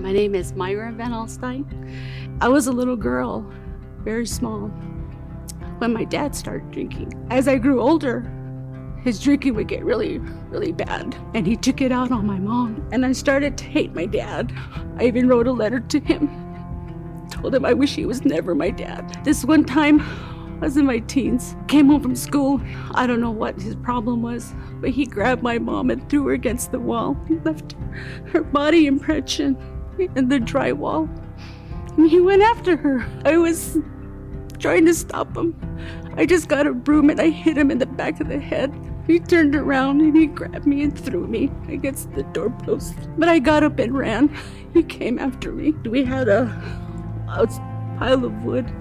Um, my name is Myra Van Alstyne. I was a little girl, very small, when my dad started drinking. As I grew older, his drinking would get really, really bad. And he took it out on my mom. And I started to hate my dad. I even wrote a letter to him. Told him I wish he was never my dad. This one time, I was in my teens, came home from school. I don't know what his problem was, but he grabbed my mom and threw her against the wall. He left her body impression in the drywall. And he went after her. I was trying to stop him. I just got a broom and I hit him in the back of the head. He turned around and he grabbed me and threw me against the doorpost. But I got up and ran. He came after me. We had a, a pile of wood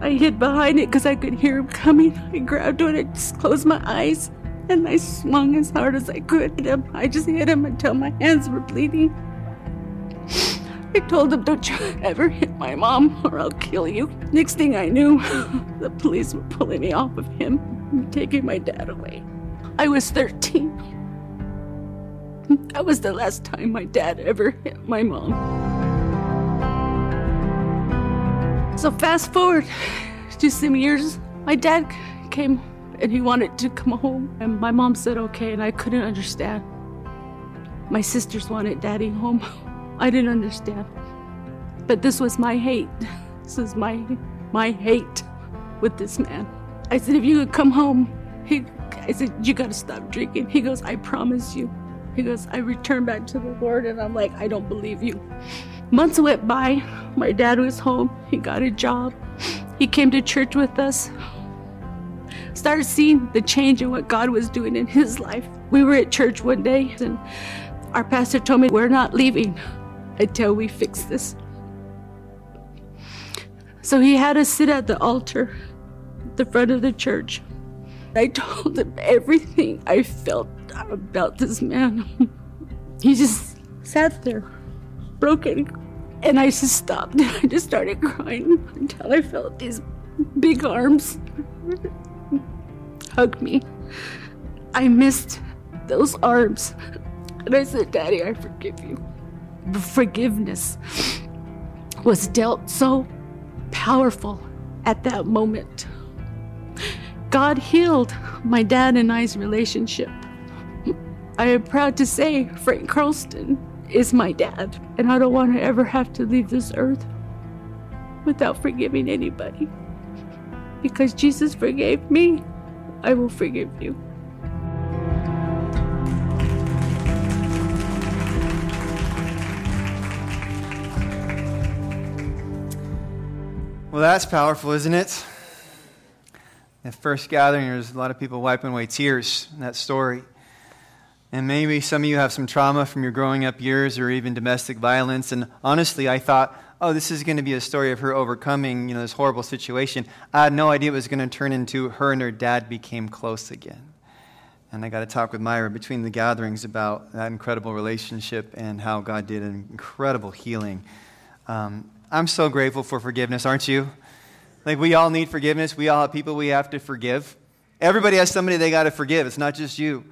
I hid behind it because I could hear him coming. I grabbed it, I just closed my eyes, and I swung as hard as I could. at him. I just hit him until my hands were bleeding. I told him, Don't you ever hit my mom or I'll kill you. Next thing I knew, the police were pulling me off of him and taking my dad away. I was 13. That was the last time my dad ever hit my mom. So fast forward to some years, my dad came and he wanted to come home, and my mom said okay, and I couldn't understand. My sisters wanted daddy home. I didn't understand. But this was my hate. This was my my hate with this man. I said, if you could come home, he I said, you gotta stop drinking. He goes, I promise you. He goes, I returned back to the Lord, and I'm like, I don't believe you. Months went by. My dad was home. He got a job. He came to church with us. Started seeing the change in what God was doing in his life. We were at church one day, and our pastor told me, We're not leaving until we fix this. So he had us sit at the altar, at the front of the church. I told him everything I felt about this man. he just sat there broken. And I just stopped and I just started crying until I felt these big arms hug me. I missed those arms. And I said, Daddy, I forgive you. Forgiveness was dealt so powerful at that moment. God healed my dad and I's relationship. I am proud to say Frank Carlston is my dad, and I don't want to ever have to leave this earth without forgiving anybody. Because Jesus forgave me, I will forgive you. Well, that's powerful, isn't it? At first gathering, there's a lot of people wiping away tears in that story. And maybe some of you have some trauma from your growing up years or even domestic violence. And honestly, I thought, oh, this is going to be a story of her overcoming, you know, this horrible situation. I had no idea it was going to turn into her and her dad became close again. And I got to talk with Myra between the gatherings about that incredible relationship and how God did an incredible healing. Um, I'm so grateful for forgiveness, aren't you? Like, we all need forgiveness. We all have people we have to forgive. Everybody has somebody they got to forgive. It's not just you.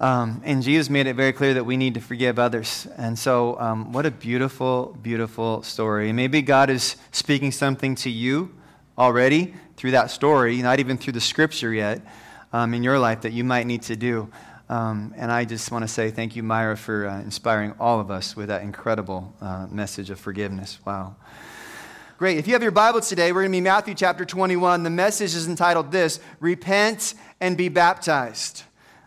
Um, and Jesus made it very clear that we need to forgive others. And so, um, what a beautiful, beautiful story. maybe God is speaking something to you already through that story, not even through the scripture yet, um, in your life that you might need to do. Um, and I just want to say thank you, Myra, for uh, inspiring all of us with that incredible uh, message of forgiveness. Wow. Great. If you have your Bibles today, we're going to be Matthew chapter 21. The message is entitled this Repent and be baptized.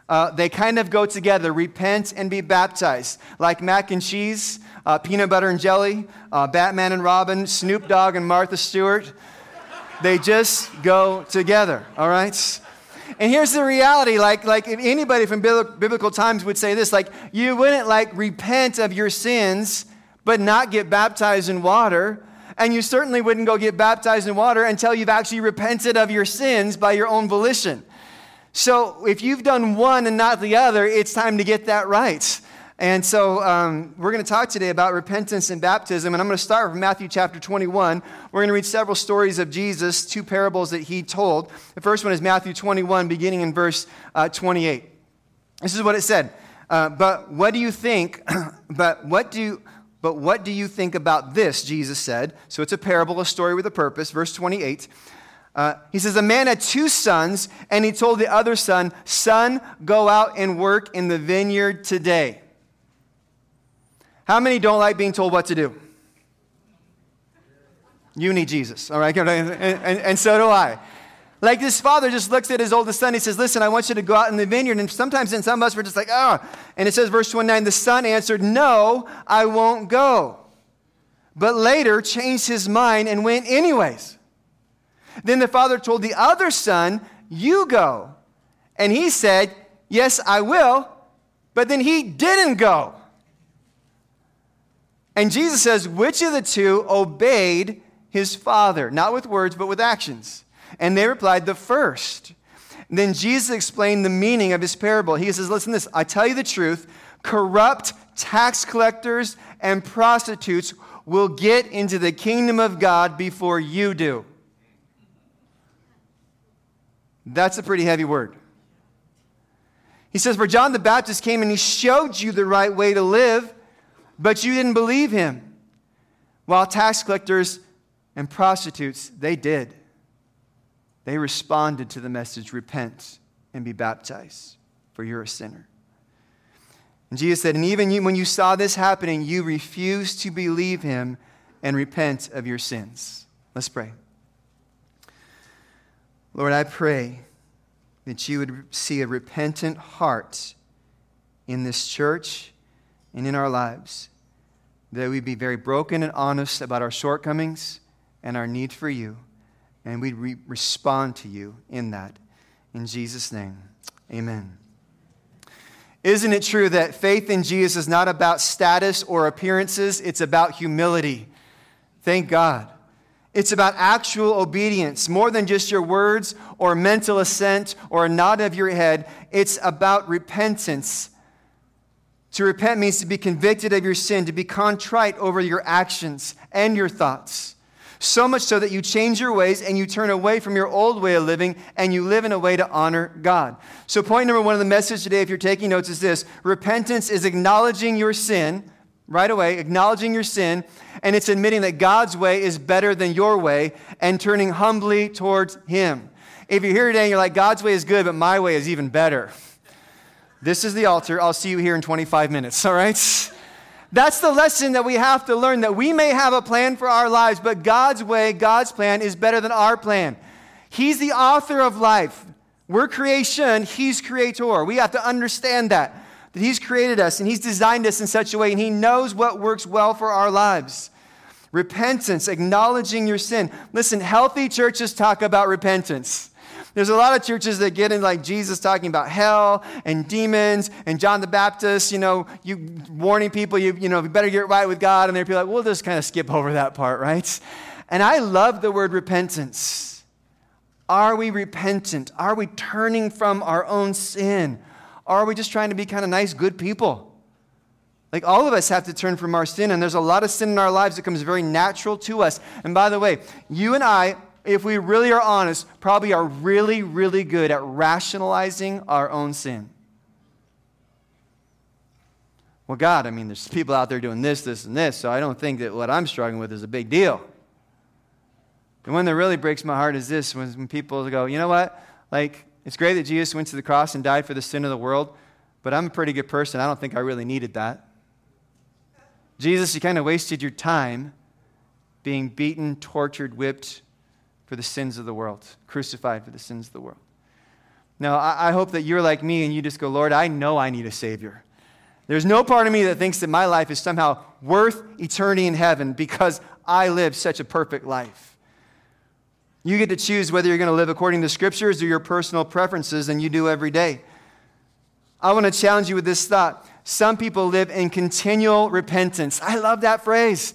Uh, they kind of go together repent and be baptized. Like mac and cheese, uh, peanut butter and jelly, uh, Batman and Robin, Snoop Dogg and Martha Stewart. They just go together, all right? And here's the reality like, like if anybody from biblical times would say this, like, you wouldn't like repent of your sins, but not get baptized in water. And you certainly wouldn't go get baptized in water until you've actually repented of your sins by your own volition. So if you've done one and not the other, it's time to get that right. And so um, we're going to talk today about repentance and baptism. And I'm going to start with Matthew chapter 21. We're going to read several stories of Jesus, two parables that he told. The first one is Matthew 21, beginning in verse uh, 28. This is what it said. Uh, but what do you think? but what do But what do you think about this? Jesus said. So it's a parable, a story with a purpose. Verse 28. Uh, he says, A man had two sons, and he told the other son, Son, go out and work in the vineyard today. How many don't like being told what to do? You need Jesus, all right? And, and, and so do I. Like this father just looks at his oldest son. He says, Listen, I want you to go out in the vineyard. And sometimes in some of us, we're just like, Oh. And it says, verse 29, the son answered, No, I won't go. But later changed his mind and went anyways. Then the father told the other son, You go. And he said, Yes, I will. But then he didn't go. And Jesus says, Which of the two obeyed his father? Not with words, but with actions. And they replied, The first. then Jesus explained the meaning of his parable. He says, Listen to this. I tell you the truth corrupt tax collectors and prostitutes will get into the kingdom of God before you do. That's a pretty heavy word. He says, For John the Baptist came and he showed you the right way to live, but you didn't believe him. While tax collectors and prostitutes, they did. They responded to the message repent and be baptized, for you're a sinner. And Jesus said, And even you, when you saw this happening, you refused to believe him and repent of your sins. Let's pray. Lord, I pray that you would see a repentant heart in this church and in our lives, that we'd be very broken and honest about our shortcomings and our need for you, and we'd re- respond to you in that. In Jesus' name, amen. Isn't it true that faith in Jesus is not about status or appearances? It's about humility. Thank God. It's about actual obedience, more than just your words or mental assent or a nod of your head. It's about repentance. To repent means to be convicted of your sin, to be contrite over your actions and your thoughts. So much so that you change your ways and you turn away from your old way of living and you live in a way to honor God. So, point number one of the message today, if you're taking notes, is this repentance is acknowledging your sin right away, acknowledging your sin, and it's admitting that God's way is better than your way and turning humbly towards Him. If you're here today and you're like, God's way is good, but my way is even better, this is the altar. I'll see you here in 25 minutes, all right? That's the lesson that we have to learn that we may have a plan for our lives, but God's way, God's plan is better than our plan. He's the author of life. We're creation, He's creator. We have to understand that that He's created us and He's designed us in such a way, and He knows what works well for our lives. Repentance, acknowledging your sin. Listen, healthy churches talk about repentance. There's a lot of churches that get in like Jesus talking about hell and demons and John the Baptist, you know, you warning people, you, you know, you better get right with God. And they're like, we'll just kind of skip over that part, right? And I love the word repentance. Are we repentant? Are we turning from our own sin? Or are we just trying to be kind of nice, good people? Like all of us have to turn from our sin, and there's a lot of sin in our lives that comes very natural to us. And by the way, you and I, if we really are honest, probably are really, really good at rationalizing our own sin. Well, God, I mean, there's people out there doing this, this, and this, so I don't think that what I'm struggling with is a big deal. The one that really breaks my heart is this when people go, you know what? Like, it's great that Jesus went to the cross and died for the sin of the world, but I'm a pretty good person. I don't think I really needed that. Jesus, you kind of wasted your time being beaten, tortured, whipped for the sins of the world, crucified for the sins of the world. Now, I, I hope that you're like me and you just go, Lord, I know I need a Savior. There's no part of me that thinks that my life is somehow worth eternity in heaven because I live such a perfect life. You get to choose whether you're going to live according to scriptures or your personal preferences, and you do every day. I want to challenge you with this thought. Some people live in continual repentance. I love that phrase.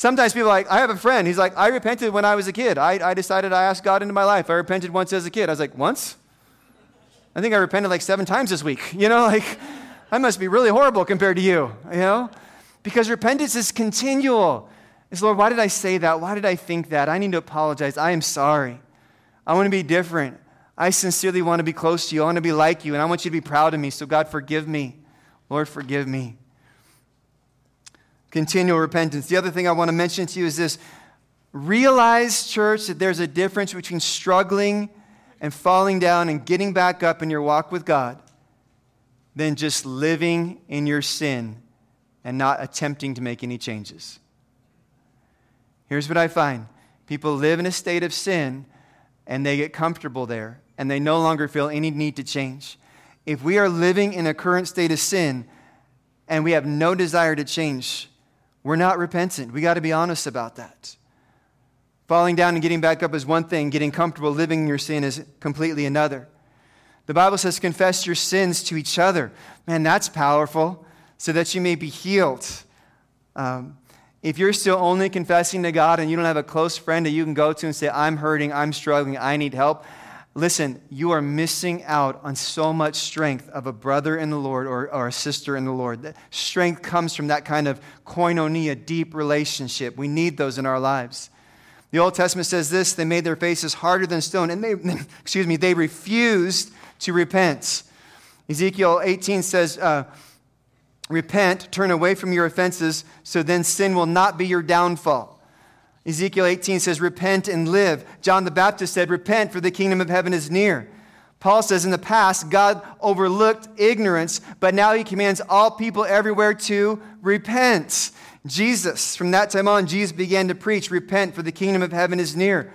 Sometimes people are like, I have a friend. He's like, I repented when I was a kid. I, I decided I asked God into my life. I repented once as a kid. I was like, once? I think I repented like seven times this week. You know, like, I must be really horrible compared to you, you know? Because repentance is continual is Lord, why did I say that? Why did I think that? I need to apologize. I am sorry. I want to be different. I sincerely want to be close to you. I want to be like you, and I want you to be proud of me. So, God, forgive me. Lord, forgive me. Continual repentance. The other thing I want to mention to you is this realize, church, that there's a difference between struggling and falling down and getting back up in your walk with God than just living in your sin and not attempting to make any changes. Here's what I find people live in a state of sin and they get comfortable there and they no longer feel any need to change. If we are living in a current state of sin and we have no desire to change, we're not repentant. We got to be honest about that. Falling down and getting back up is one thing, getting comfortable living in your sin is completely another. The Bible says, confess your sins to each other. Man, that's powerful, so that you may be healed. Um, if you're still only confessing to God and you don't have a close friend that you can go to and say, I'm hurting, I'm struggling, I need help, listen, you are missing out on so much strength of a brother in the Lord or, or a sister in the Lord. That strength comes from that kind of koinonia, deep relationship. We need those in our lives. The Old Testament says this they made their faces harder than stone, and they, excuse me, they refused to repent. Ezekiel 18 says, uh, Repent, turn away from your offenses, so then sin will not be your downfall. Ezekiel 18 says, Repent and live. John the Baptist said, Repent, for the kingdom of heaven is near. Paul says, In the past, God overlooked ignorance, but now he commands all people everywhere to repent. Jesus, from that time on, Jesus began to preach, Repent, for the kingdom of heaven is near.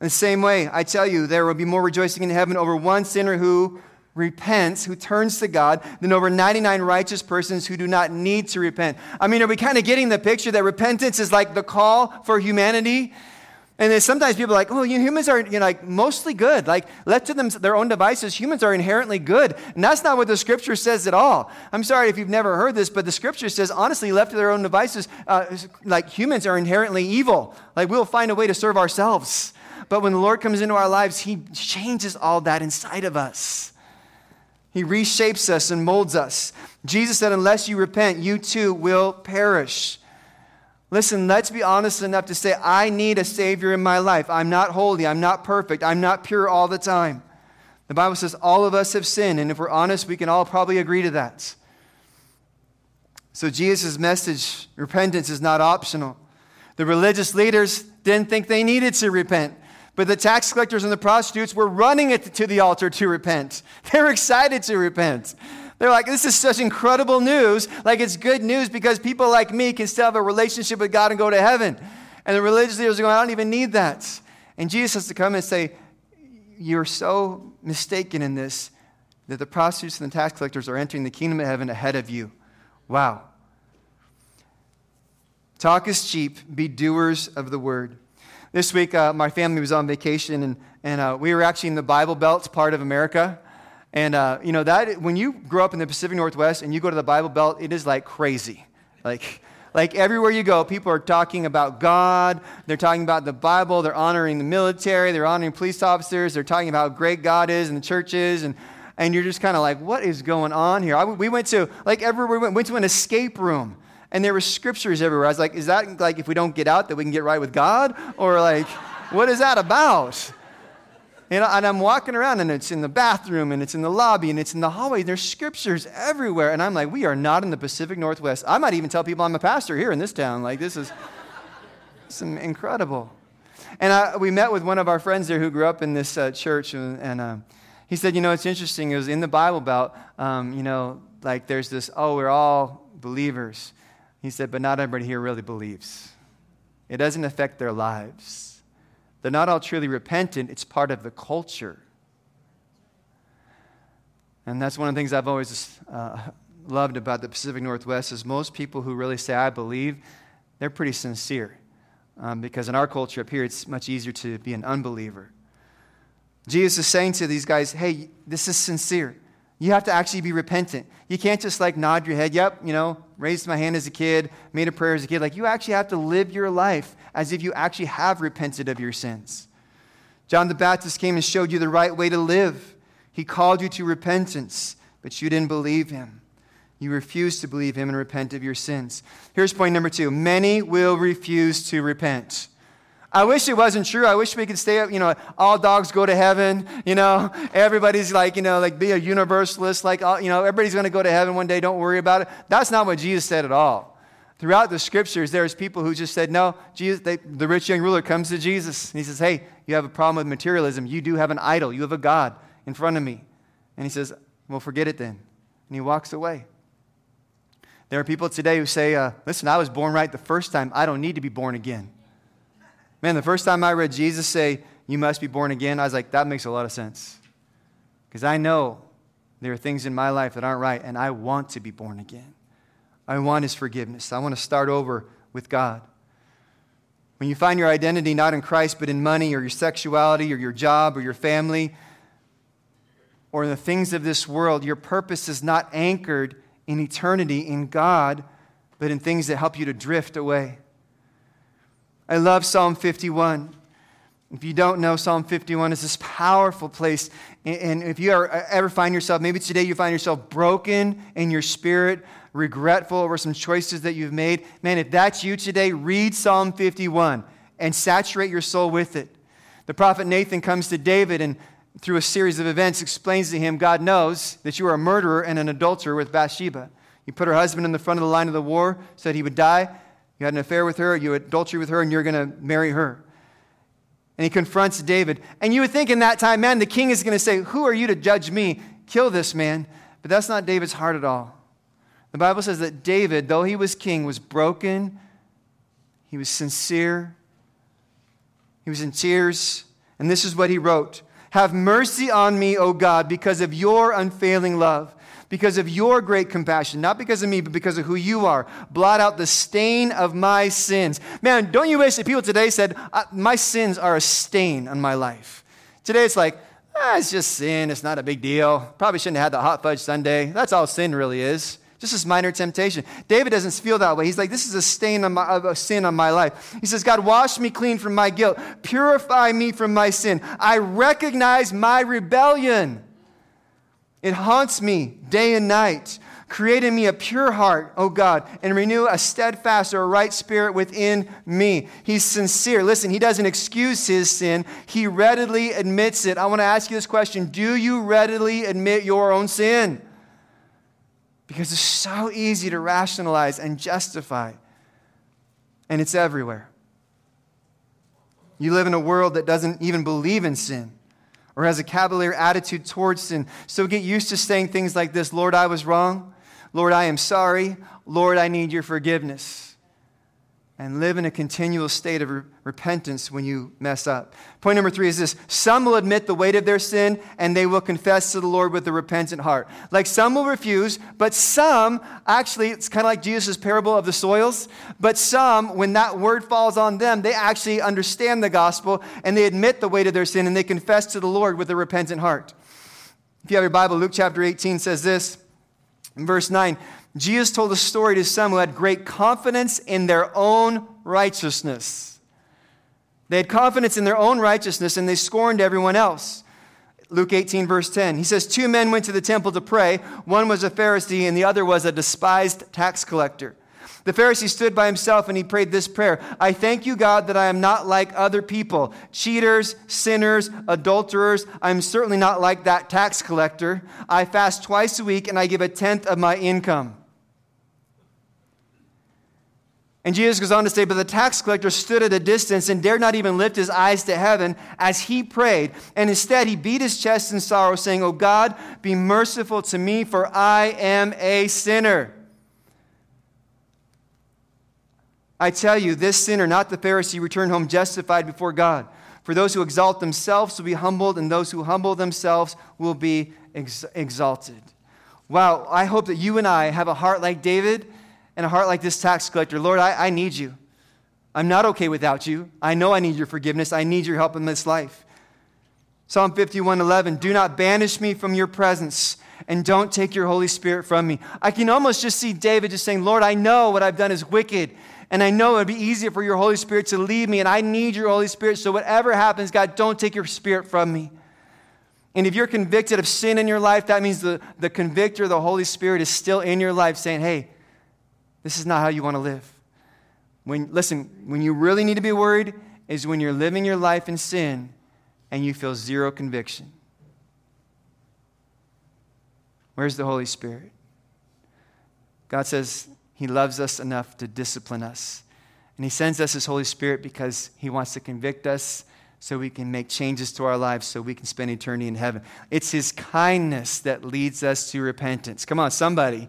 In the same way, I tell you, there will be more rejoicing in heaven over one sinner who repents, who turns to God, than over 99 righteous persons who do not need to repent. I mean, are we kind of getting the picture that repentance is like the call for humanity? And then sometimes people are like, oh, humans are you know, like mostly good. Like left to them their own devices, humans are inherently good. And that's not what the scripture says at all. I'm sorry if you've never heard this, but the scripture says, honestly, left to their own devices, uh, like humans are inherently evil. Like we'll find a way to serve ourselves. But when the Lord comes into our lives, He changes all that inside of us. He reshapes us and molds us. Jesus said, Unless you repent, you too will perish. Listen, let's be honest enough to say, I need a Savior in my life. I'm not holy. I'm not perfect. I'm not pure all the time. The Bible says all of us have sinned, and if we're honest, we can all probably agree to that. So, Jesus' message, repentance, is not optional. The religious leaders didn't think they needed to repent. But the tax collectors and the prostitutes were running it to the altar to repent. They were excited to repent. They're like, this is such incredible news. Like, it's good news because people like me can still have a relationship with God and go to heaven. And the religious leaders are going, I don't even need that. And Jesus has to come and say, You're so mistaken in this that the prostitutes and the tax collectors are entering the kingdom of heaven ahead of you. Wow. Talk is cheap, be doers of the word. This week, uh, my family was on vacation, and, and uh, we were actually in the Bible Belt part of America. And, uh, you know, that when you grow up in the Pacific Northwest and you go to the Bible Belt, it is like crazy. Like, like everywhere you go, people are talking about God. They're talking about the Bible. They're honoring the military. They're honoring police officers. They're talking about how great God is and the churches. And, and you're just kind of like, what is going on here? I, we went to, like, everywhere we went, went to an escape room and there were scriptures everywhere. I was like, is that like if we don't get out that we can get right with God? Or like, what is that about? And, I'm walking around and it's in the bathroom and it's in the lobby and it's in the hallway. There's scriptures everywhere. And I'm like, we are not in the Pacific Northwest. I might even tell people I'm a pastor here in this town. Like, this is some incredible. And I, we met with one of our friends there who grew up in this uh, church. And, and uh, he said, you know, it's interesting. It was in the Bible about, um, you know, like there's this, oh, we're all believers. He said, but not everybody here really believes. It doesn't affect their lives. They're not all truly repentant, it's part of the culture. And that's one of the things I've always uh, loved about the Pacific Northwest is most people who really say, I believe, they're pretty sincere. Um, because in our culture up here, it's much easier to be an unbeliever. Jesus is saying to these guys, hey, this is sincere. You have to actually be repentant. You can't just like nod your head, yep, you know, raised my hand as a kid, made a prayer as a kid. Like you actually have to live your life as if you actually have repented of your sins. John the Baptist came and showed you the right way to live. He called you to repentance, but you didn't believe him. You refused to believe him and repent of your sins. Here's point number two many will refuse to repent. I wish it wasn't true. I wish we could stay up, you know, all dogs go to heaven, you know, everybody's like, you know, like be a universalist, like, all, you know, everybody's going to go to heaven one day, don't worry about it. That's not what Jesus said at all. Throughout the scriptures, there's people who just said, No, Jesus, they, the rich young ruler comes to Jesus and he says, Hey, you have a problem with materialism. You do have an idol. You have a God in front of me. And he says, Well, forget it then. And he walks away. There are people today who say, uh, Listen, I was born right the first time. I don't need to be born again. Man, the first time I read Jesus say, You must be born again, I was like, That makes a lot of sense. Because I know there are things in my life that aren't right, and I want to be born again. I want His forgiveness. I want to start over with God. When you find your identity not in Christ, but in money or your sexuality or your job or your family or in the things of this world, your purpose is not anchored in eternity in God, but in things that help you to drift away. I love Psalm 51. If you don't know, Psalm 51 is this powerful place. And if you uh, ever find yourself, maybe today you find yourself broken in your spirit, regretful over some choices that you've made, man, if that's you today, read Psalm 51 and saturate your soul with it. The prophet Nathan comes to David and through a series of events explains to him God knows that you are a murderer and an adulterer with Bathsheba. You put her husband in the front of the line of the war, said he would die. You had an affair with her, you had adultery with her, and you're going to marry her. And he confronts David. And you would think in that time, man, the king is going to say, Who are you to judge me? Kill this man. But that's not David's heart at all. The Bible says that David, though he was king, was broken, he was sincere, he was in tears. And this is what he wrote Have mercy on me, O God, because of your unfailing love because of your great compassion, not because of me, but because of who you are. Blot out the stain of my sins. Man, don't you wish that people today said, uh, My sins are a stain on my life? Today it's like, ah, it's just sin. It's not a big deal. Probably shouldn't have had the hot fudge sundae. That's all sin really is. Just this minor temptation. David doesn't feel that way. He's like, this is a stain on my, a sin on my life. He says, God, wash me clean from my guilt. Purify me from my sin. I recognize my rebellion. It haunts me day and night. Create in me a pure heart, O God, and renew a steadfast or a right spirit within me. He's sincere. Listen, he doesn't excuse his sin, he readily admits it. I want to ask you this question Do you readily admit your own sin? Because it's so easy to rationalize and justify, and it's everywhere. You live in a world that doesn't even believe in sin or has a cavalier attitude towards sin. So get used to saying things like this Lord, I was wrong. Lord, I am sorry. Lord, I need your forgiveness and live in a continual state of re- repentance when you mess up. Point number three is this some will admit the weight of their sin and they will confess to the Lord with a repentant heart. Like some will refuse, but some, actually, it's kind of like Jesus' parable of the soils, but some, when that word falls on them, they actually understand the gospel and they admit the weight of their sin and they confess to the Lord with a repentant heart. If you have your Bible, Luke chapter 18 says this in verse 9 Jesus told a story to some who had great confidence in their own righteousness. They had confidence in their own righteousness and they scorned everyone else. Luke 18, verse 10. He says, Two men went to the temple to pray. One was a Pharisee and the other was a despised tax collector. The Pharisee stood by himself and he prayed this prayer I thank you, God, that I am not like other people cheaters, sinners, adulterers. I'm certainly not like that tax collector. I fast twice a week and I give a tenth of my income. And Jesus goes on to say, But the tax collector stood at a distance and dared not even lift his eyes to heaven as he prayed. And instead, he beat his chest in sorrow, saying, Oh God, be merciful to me, for I am a sinner. I tell you, this sinner, not the Pharisee, returned home justified before God. For those who exalt themselves will be humbled, and those who humble themselves will be ex- exalted. Wow, I hope that you and I have a heart like David and a heart like this tax collector. Lord, I, I need you. I'm not okay without you. I know I need your forgiveness. I need your help in this life. Psalm 51 11, do not banish me from your presence and don't take your Holy Spirit from me. I can almost just see David just saying, Lord, I know what I've done is wicked and I know it would be easier for your Holy Spirit to lead me, and I need your Holy Spirit. So, whatever happens, God, don't take your Spirit from me. And if you're convicted of sin in your life, that means the, the convictor, the Holy Spirit, is still in your life saying, hey, this is not how you want to live. When, listen, when you really need to be worried is when you're living your life in sin and you feel zero conviction. Where's the Holy Spirit? God says, He loves us enough to discipline us. And He sends us His Holy Spirit because He wants to convict us so we can make changes to our lives so we can spend eternity in heaven. It's His kindness that leads us to repentance. Come on, somebody.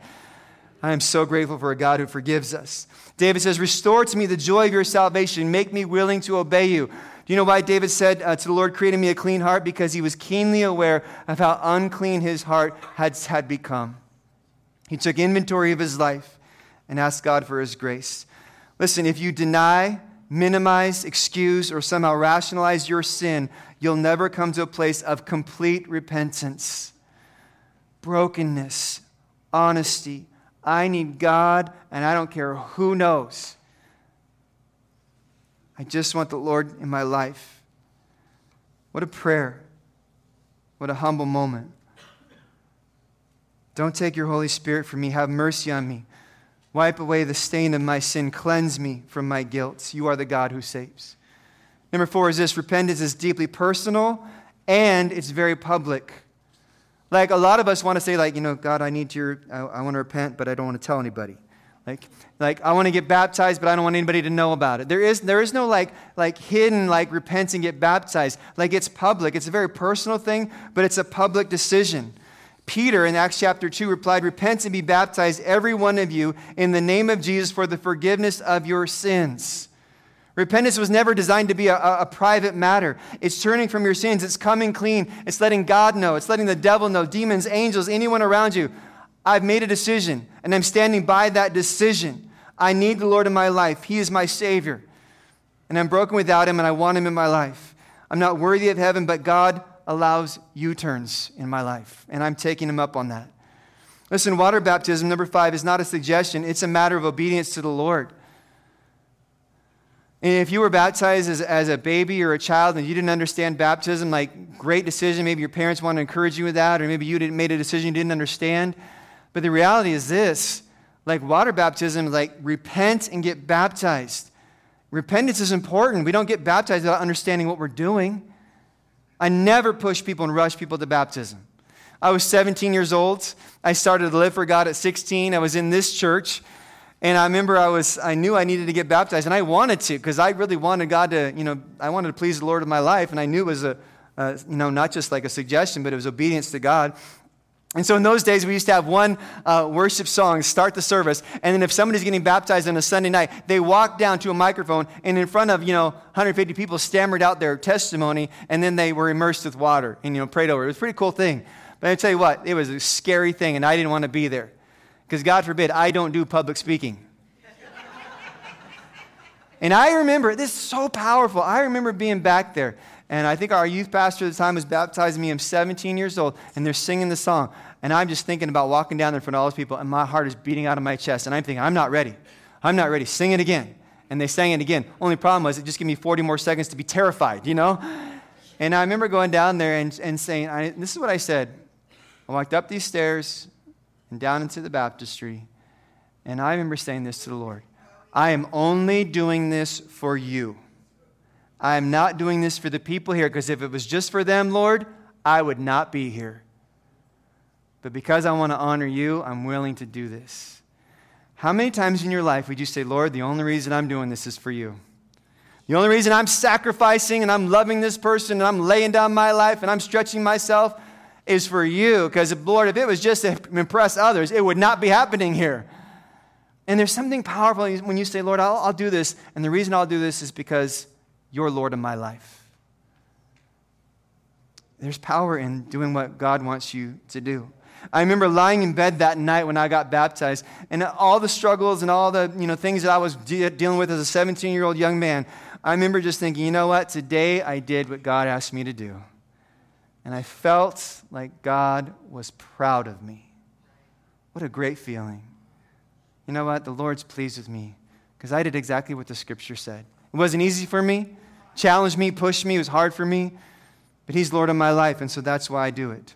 I am so grateful for a God who forgives us. David says, Restore to me the joy of your salvation. Make me willing to obey you. Do you know why David said uh, to the Lord, Create in me a clean heart? Because he was keenly aware of how unclean his heart had, had become. He took inventory of his life and asked God for his grace. Listen, if you deny, minimize, excuse, or somehow rationalize your sin, you'll never come to a place of complete repentance, brokenness, honesty. I need God, and I don't care who knows. I just want the Lord in my life. What a prayer. What a humble moment. Don't take your Holy Spirit from me. Have mercy on me. Wipe away the stain of my sin. Cleanse me from my guilt. You are the God who saves. Number four is this repentance is deeply personal and it's very public. Like a lot of us want to say, like, you know, God, I need your, I, I want to repent, but I don't want to tell anybody. Like, like I want to get baptized, but I don't want anybody to know about it. There is, there is no like, like hidden, like repent and get baptized. Like it's public. It's a very personal thing, but it's a public decision. Peter in Acts chapter 2 replied, Repent and be baptized, every one of you, in the name of Jesus for the forgiveness of your sins. Repentance was never designed to be a, a, private matter. It's turning from your sins, it's coming clean, it's letting God know, it's letting the devil know, demons, angels, anyone around you. I've made a decision, and I'm standing by that decision. I need the Lord in my life. He is my Savior. And I'm broken without Him, and I want Him in my life. I'm not worthy of heaven, but God allows U turns in my life, and I'm taking him up on that. Listen, water baptism, number five, is not a suggestion, it's a matter of obedience to the Lord. And if you were baptized as, as a baby or a child and you didn't understand baptism, like, great decision. Maybe your parents want to encourage you with that, or maybe you made a decision you didn't understand. But the reality is this like, water baptism, like, repent and get baptized. Repentance is important. We don't get baptized without understanding what we're doing. I never push people and rush people to baptism. I was 17 years old. I started to live for God at 16. I was in this church. And I remember I was I knew I needed to get baptized and I wanted to because I really wanted God to, you know, I wanted to please the Lord of my life and I knew it was a, you know, not just like a suggestion, but it was obedience to God. And so in those days, we used to have one uh, worship song start the service. And then if somebody's getting baptized on a Sunday night, they walk down to a microphone and in front of, you know, 150 people stammered out their testimony and then they were immersed with water and, you know, prayed over. It was a pretty cool thing. But I tell you what, it was a scary thing and I didn't want to be there. Because God forbid, I don't do public speaking. and I remember, this is so powerful. I remember being back there and I think our youth pastor at the time was baptizing me. I'm 17 years old, and they're singing the song. And I'm just thinking about walking down there in front of all those people, and my heart is beating out of my chest. And I'm thinking, I'm not ready. I'm not ready. Sing it again. And they sang it again. Only problem was, it just gave me 40 more seconds to be terrified, you know? And I remember going down there and, and saying, I, This is what I said. I walked up these stairs and down into the baptistry, and I remember saying this to the Lord I am only doing this for you. I am not doing this for the people here because if it was just for them, Lord, I would not be here. But because I want to honor you, I'm willing to do this. How many times in your life would you say, Lord, the only reason I'm doing this is for you? The only reason I'm sacrificing and I'm loving this person and I'm laying down my life and I'm stretching myself is for you. Because, Lord, if it was just to impress others, it would not be happening here. And there's something powerful when you say, Lord, I'll, I'll do this. And the reason I'll do this is because you're Lord of my life. There's power in doing what God wants you to do. I remember lying in bed that night when I got baptized, and all the struggles and all the you know, things that I was de- dealing with as a 17 year old young man. I remember just thinking, you know what? Today I did what God asked me to do. And I felt like God was proud of me. What a great feeling. You know what? The Lord's pleased with me because I did exactly what the scripture said. It wasn't easy for me, challenged me, pushed me, it was hard for me, but He's Lord of my life, and so that's why I do it.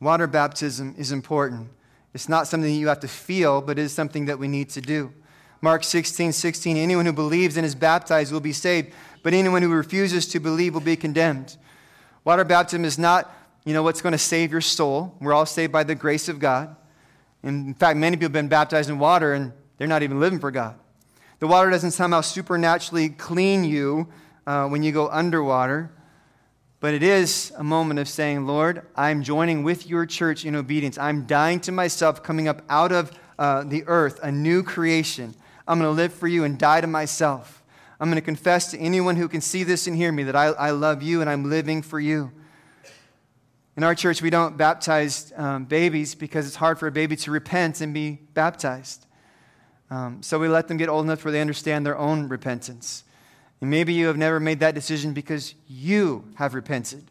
Water baptism is important. It's not something that you have to feel, but it is something that we need to do. Mark 16, 16, anyone who believes and is baptized will be saved, but anyone who refuses to believe will be condemned. Water baptism is not, you know, what's going to save your soul. We're all saved by the grace of God. In fact, many people have been baptized in water and they're not even living for God. The water doesn't somehow supernaturally clean you uh, when you go underwater, but it is a moment of saying, Lord, I'm joining with your church in obedience. I'm dying to myself, coming up out of uh, the earth, a new creation. I'm going to live for you and die to myself. I'm going to confess to anyone who can see this and hear me that I, I love you and I'm living for you. In our church, we don't baptize um, babies because it's hard for a baby to repent and be baptized. Um, so we let them get old enough where they understand their own repentance. And maybe you have never made that decision because you have repented.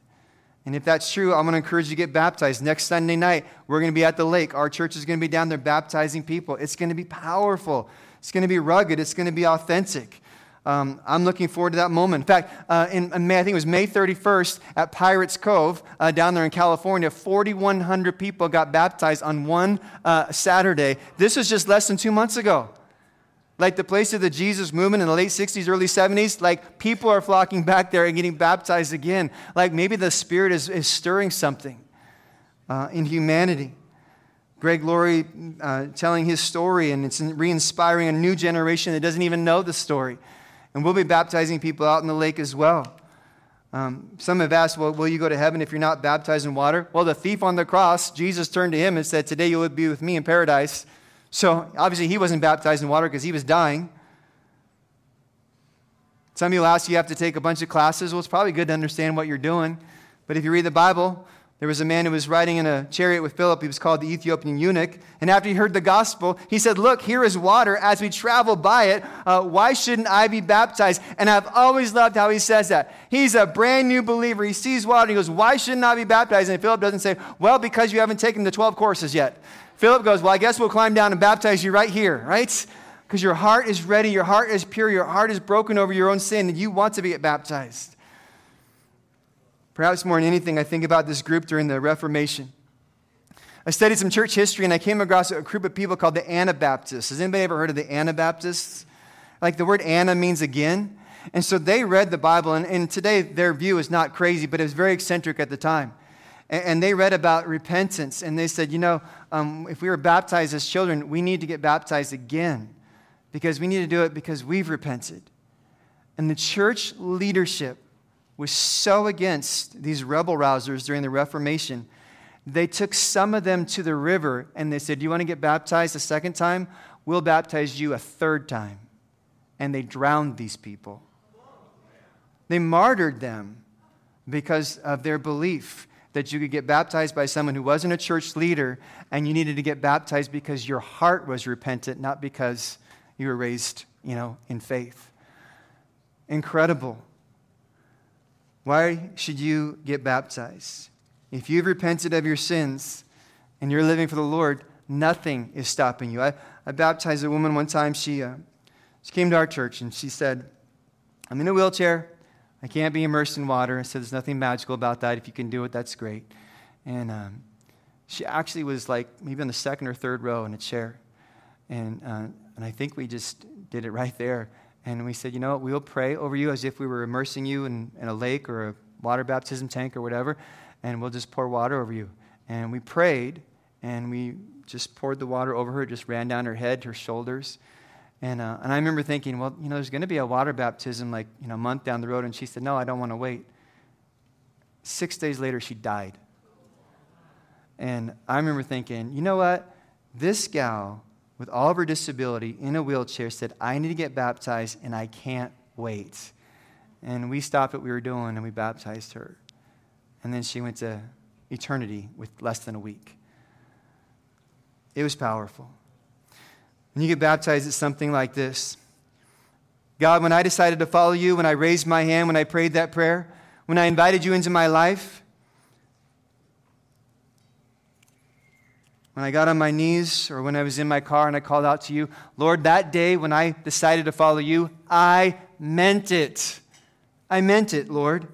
And if that's true, I'm going to encourage you to get baptized. Next Sunday night, we're going to be at the lake. Our church is going to be down there baptizing people. It's going to be powerful, it's going to be rugged, it's going to be authentic. Um, I'm looking forward to that moment. In fact, uh, in, May, I think it was May 31st at Pirates Cove uh, down there in California, 4,100 people got baptized on one uh, Saturday. This was just less than two months ago. Like the place of the Jesus movement in the late 60s, early 70s, like people are flocking back there and getting baptized again. Like maybe the Spirit is, is stirring something uh, in humanity. Greg Laurie uh, telling his story, and it's re inspiring a new generation that doesn't even know the story. And we'll be baptizing people out in the lake as well. Um, some have asked, well, will you go to heaven if you're not baptized in water? Well, the thief on the cross, Jesus turned to him and said, Today you will be with me in paradise. So obviously, he wasn't baptized in water because he was dying. Some of you ask, you have to take a bunch of classes. Well, it's probably good to understand what you're doing. But if you read the Bible, there was a man who was riding in a chariot with Philip. He was called the Ethiopian eunuch. And after he heard the gospel, he said, Look, here is water. As we travel by it, uh, why shouldn't I be baptized? And I've always loved how he says that. He's a brand new believer. He sees water and he goes, Why shouldn't I be baptized? And Philip doesn't say, Well, because you haven't taken the 12 courses yet. Philip goes, Well, I guess we'll climb down and baptize you right here, right? Because your heart is ready, your heart is pure, your heart is broken over your own sin, and you want to be baptized. Perhaps more than anything, I think about this group during the Reformation. I studied some church history and I came across a group of people called the Anabaptists. Has anybody ever heard of the Anabaptists? Like the word ana means again. And so they read the Bible, and, and today their view is not crazy, but it was very eccentric at the time. And, and they read about repentance, and they said, you know, um, if we were baptized as children, we need to get baptized again because we need to do it because we've repented. And the church leadership was so against these rebel rousers during the Reformation, they took some of them to the river and they said, Do you want to get baptized a second time? We'll baptize you a third time. And they drowned these people. They martyred them because of their belief that you could get baptized by someone who wasn't a church leader, and you needed to get baptized because your heart was repentant, not because you were raised, you know, in faith. Incredible. Why should you get baptized? If you've repented of your sins and you're living for the Lord, nothing is stopping you. I, I baptized a woman one time. She, uh, she came to our church and she said, I'm in a wheelchair. I can't be immersed in water. I said, There's nothing magical about that. If you can do it, that's great. And um, she actually was like maybe on the second or third row in a chair. And, uh, and I think we just did it right there. And we said, You know what? We'll pray over you as if we were immersing you in, in a lake or a water baptism tank or whatever. And we'll just pour water over you. And we prayed and we just poured the water over her, just ran down her head, her shoulders. And, uh, and I remember thinking, well, you know, there's going to be a water baptism like, you know, a month down the road. And she said, no, I don't want to wait. Six days later, she died. And I remember thinking, you know what? This gal, with all of her disability in a wheelchair, said, I need to get baptized and I can't wait. And we stopped what we were doing and we baptized her. And then she went to eternity with less than a week. It was powerful. When you get baptized, it's something like this God, when I decided to follow you, when I raised my hand, when I prayed that prayer, when I invited you into my life, when I got on my knees or when I was in my car and I called out to you, Lord, that day when I decided to follow you, I meant it. I meant it, Lord.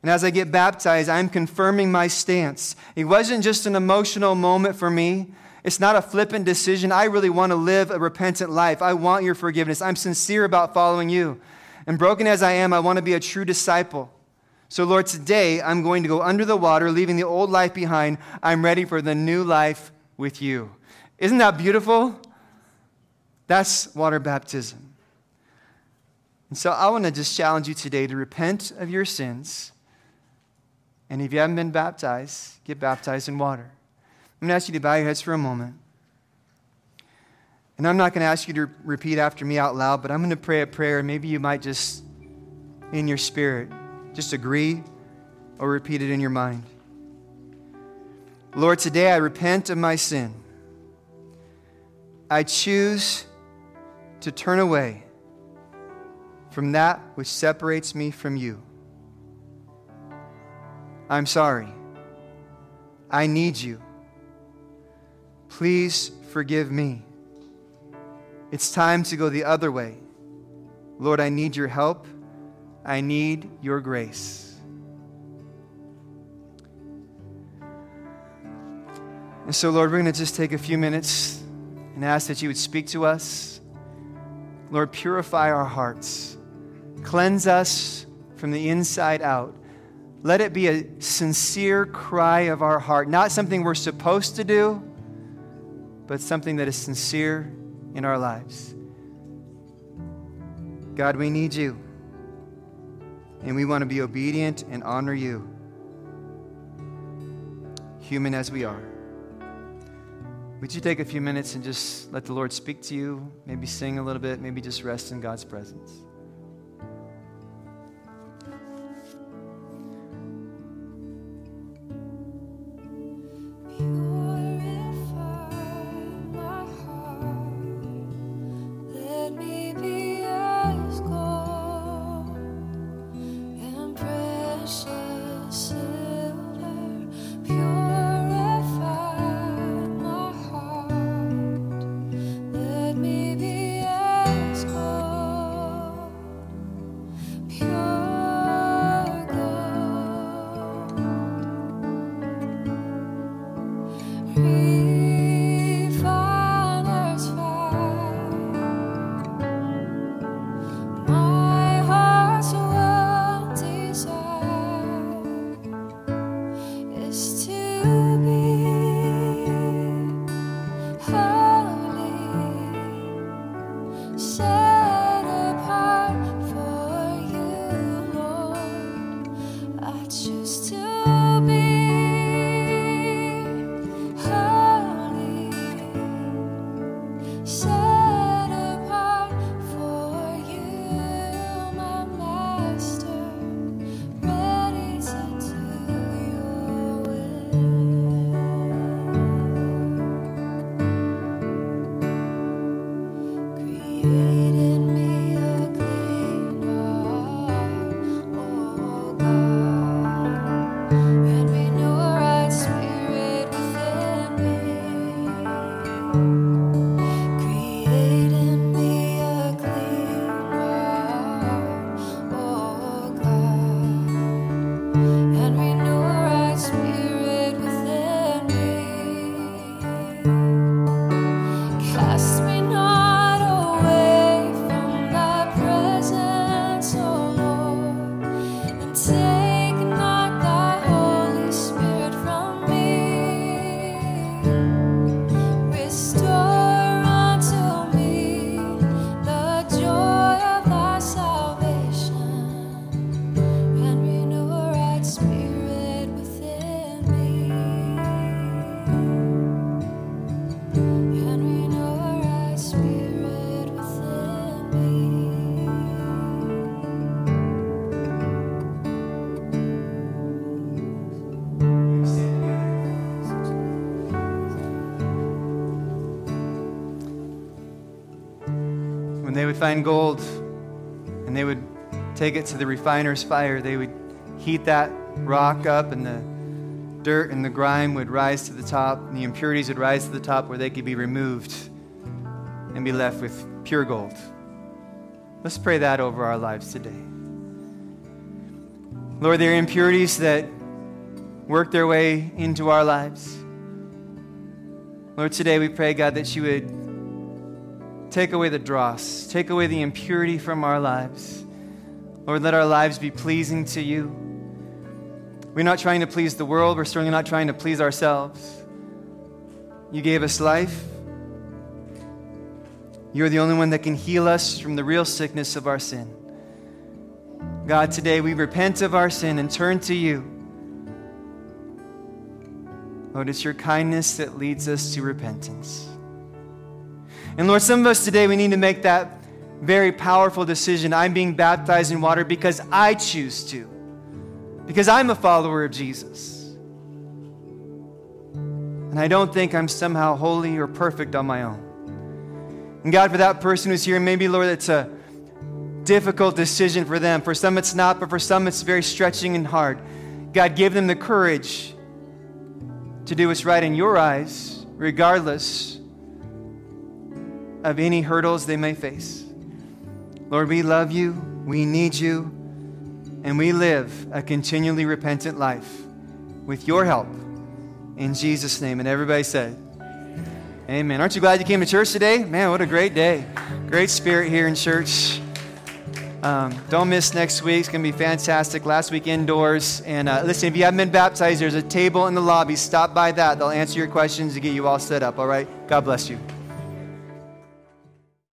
And as I get baptized, I'm confirming my stance. It wasn't just an emotional moment for me. It's not a flippant decision. I really want to live a repentant life. I want your forgiveness. I'm sincere about following you. And broken as I am, I want to be a true disciple. So, Lord, today I'm going to go under the water, leaving the old life behind. I'm ready for the new life with you. Isn't that beautiful? That's water baptism. And so I want to just challenge you today to repent of your sins. And if you haven't been baptized, get baptized in water. I'm going to ask you to bow your heads for a moment. And I'm not going to ask you to repeat after me out loud, but I'm going to pray a prayer. Maybe you might just, in your spirit, just agree or repeat it in your mind. Lord, today I repent of my sin. I choose to turn away from that which separates me from you. I'm sorry. I need you. Please forgive me. It's time to go the other way. Lord, I need your help. I need your grace. And so, Lord, we're going to just take a few minutes and ask that you would speak to us. Lord, purify our hearts, cleanse us from the inside out. Let it be a sincere cry of our heart, not something we're supposed to do, but something that is sincere in our lives. God, we need you. And we want to be obedient and honor you, human as we are. Would you take a few minutes and just let the Lord speak to you? Maybe sing a little bit, maybe just rest in God's presence. Find gold and they would take it to the refiner's fire. They would heat that rock up, and the dirt and the grime would rise to the top, and the impurities would rise to the top where they could be removed and be left with pure gold. Let's pray that over our lives today. Lord, there are impurities that work their way into our lives. Lord, today we pray, God, that you would Take away the dross. Take away the impurity from our lives. Lord, let our lives be pleasing to you. We're not trying to please the world. We're certainly not trying to please ourselves. You gave us life. You're the only one that can heal us from the real sickness of our sin. God, today we repent of our sin and turn to you. Lord, it's your kindness that leads us to repentance. And Lord, some of us today, we need to make that very powerful decision. I'm being baptized in water because I choose to, because I'm a follower of Jesus. And I don't think I'm somehow holy or perfect on my own. And God, for that person who's here, maybe, Lord, it's a difficult decision for them. For some, it's not, but for some, it's very stretching and hard. God, give them the courage to do what's right in your eyes, regardless of any hurdles they may face. Lord, we love you, we need you, and we live a continually repentant life with your help. In Jesus' name. And everybody said, Amen. Aren't you glad you came to church today? Man, what a great day. Great spirit here in church. Um, don't miss next week. It's going to be fantastic. Last week indoors. And uh, listen, if you haven't been baptized, there's a table in the lobby. Stop by that. They'll answer your questions to get you all set up. All right? God bless you.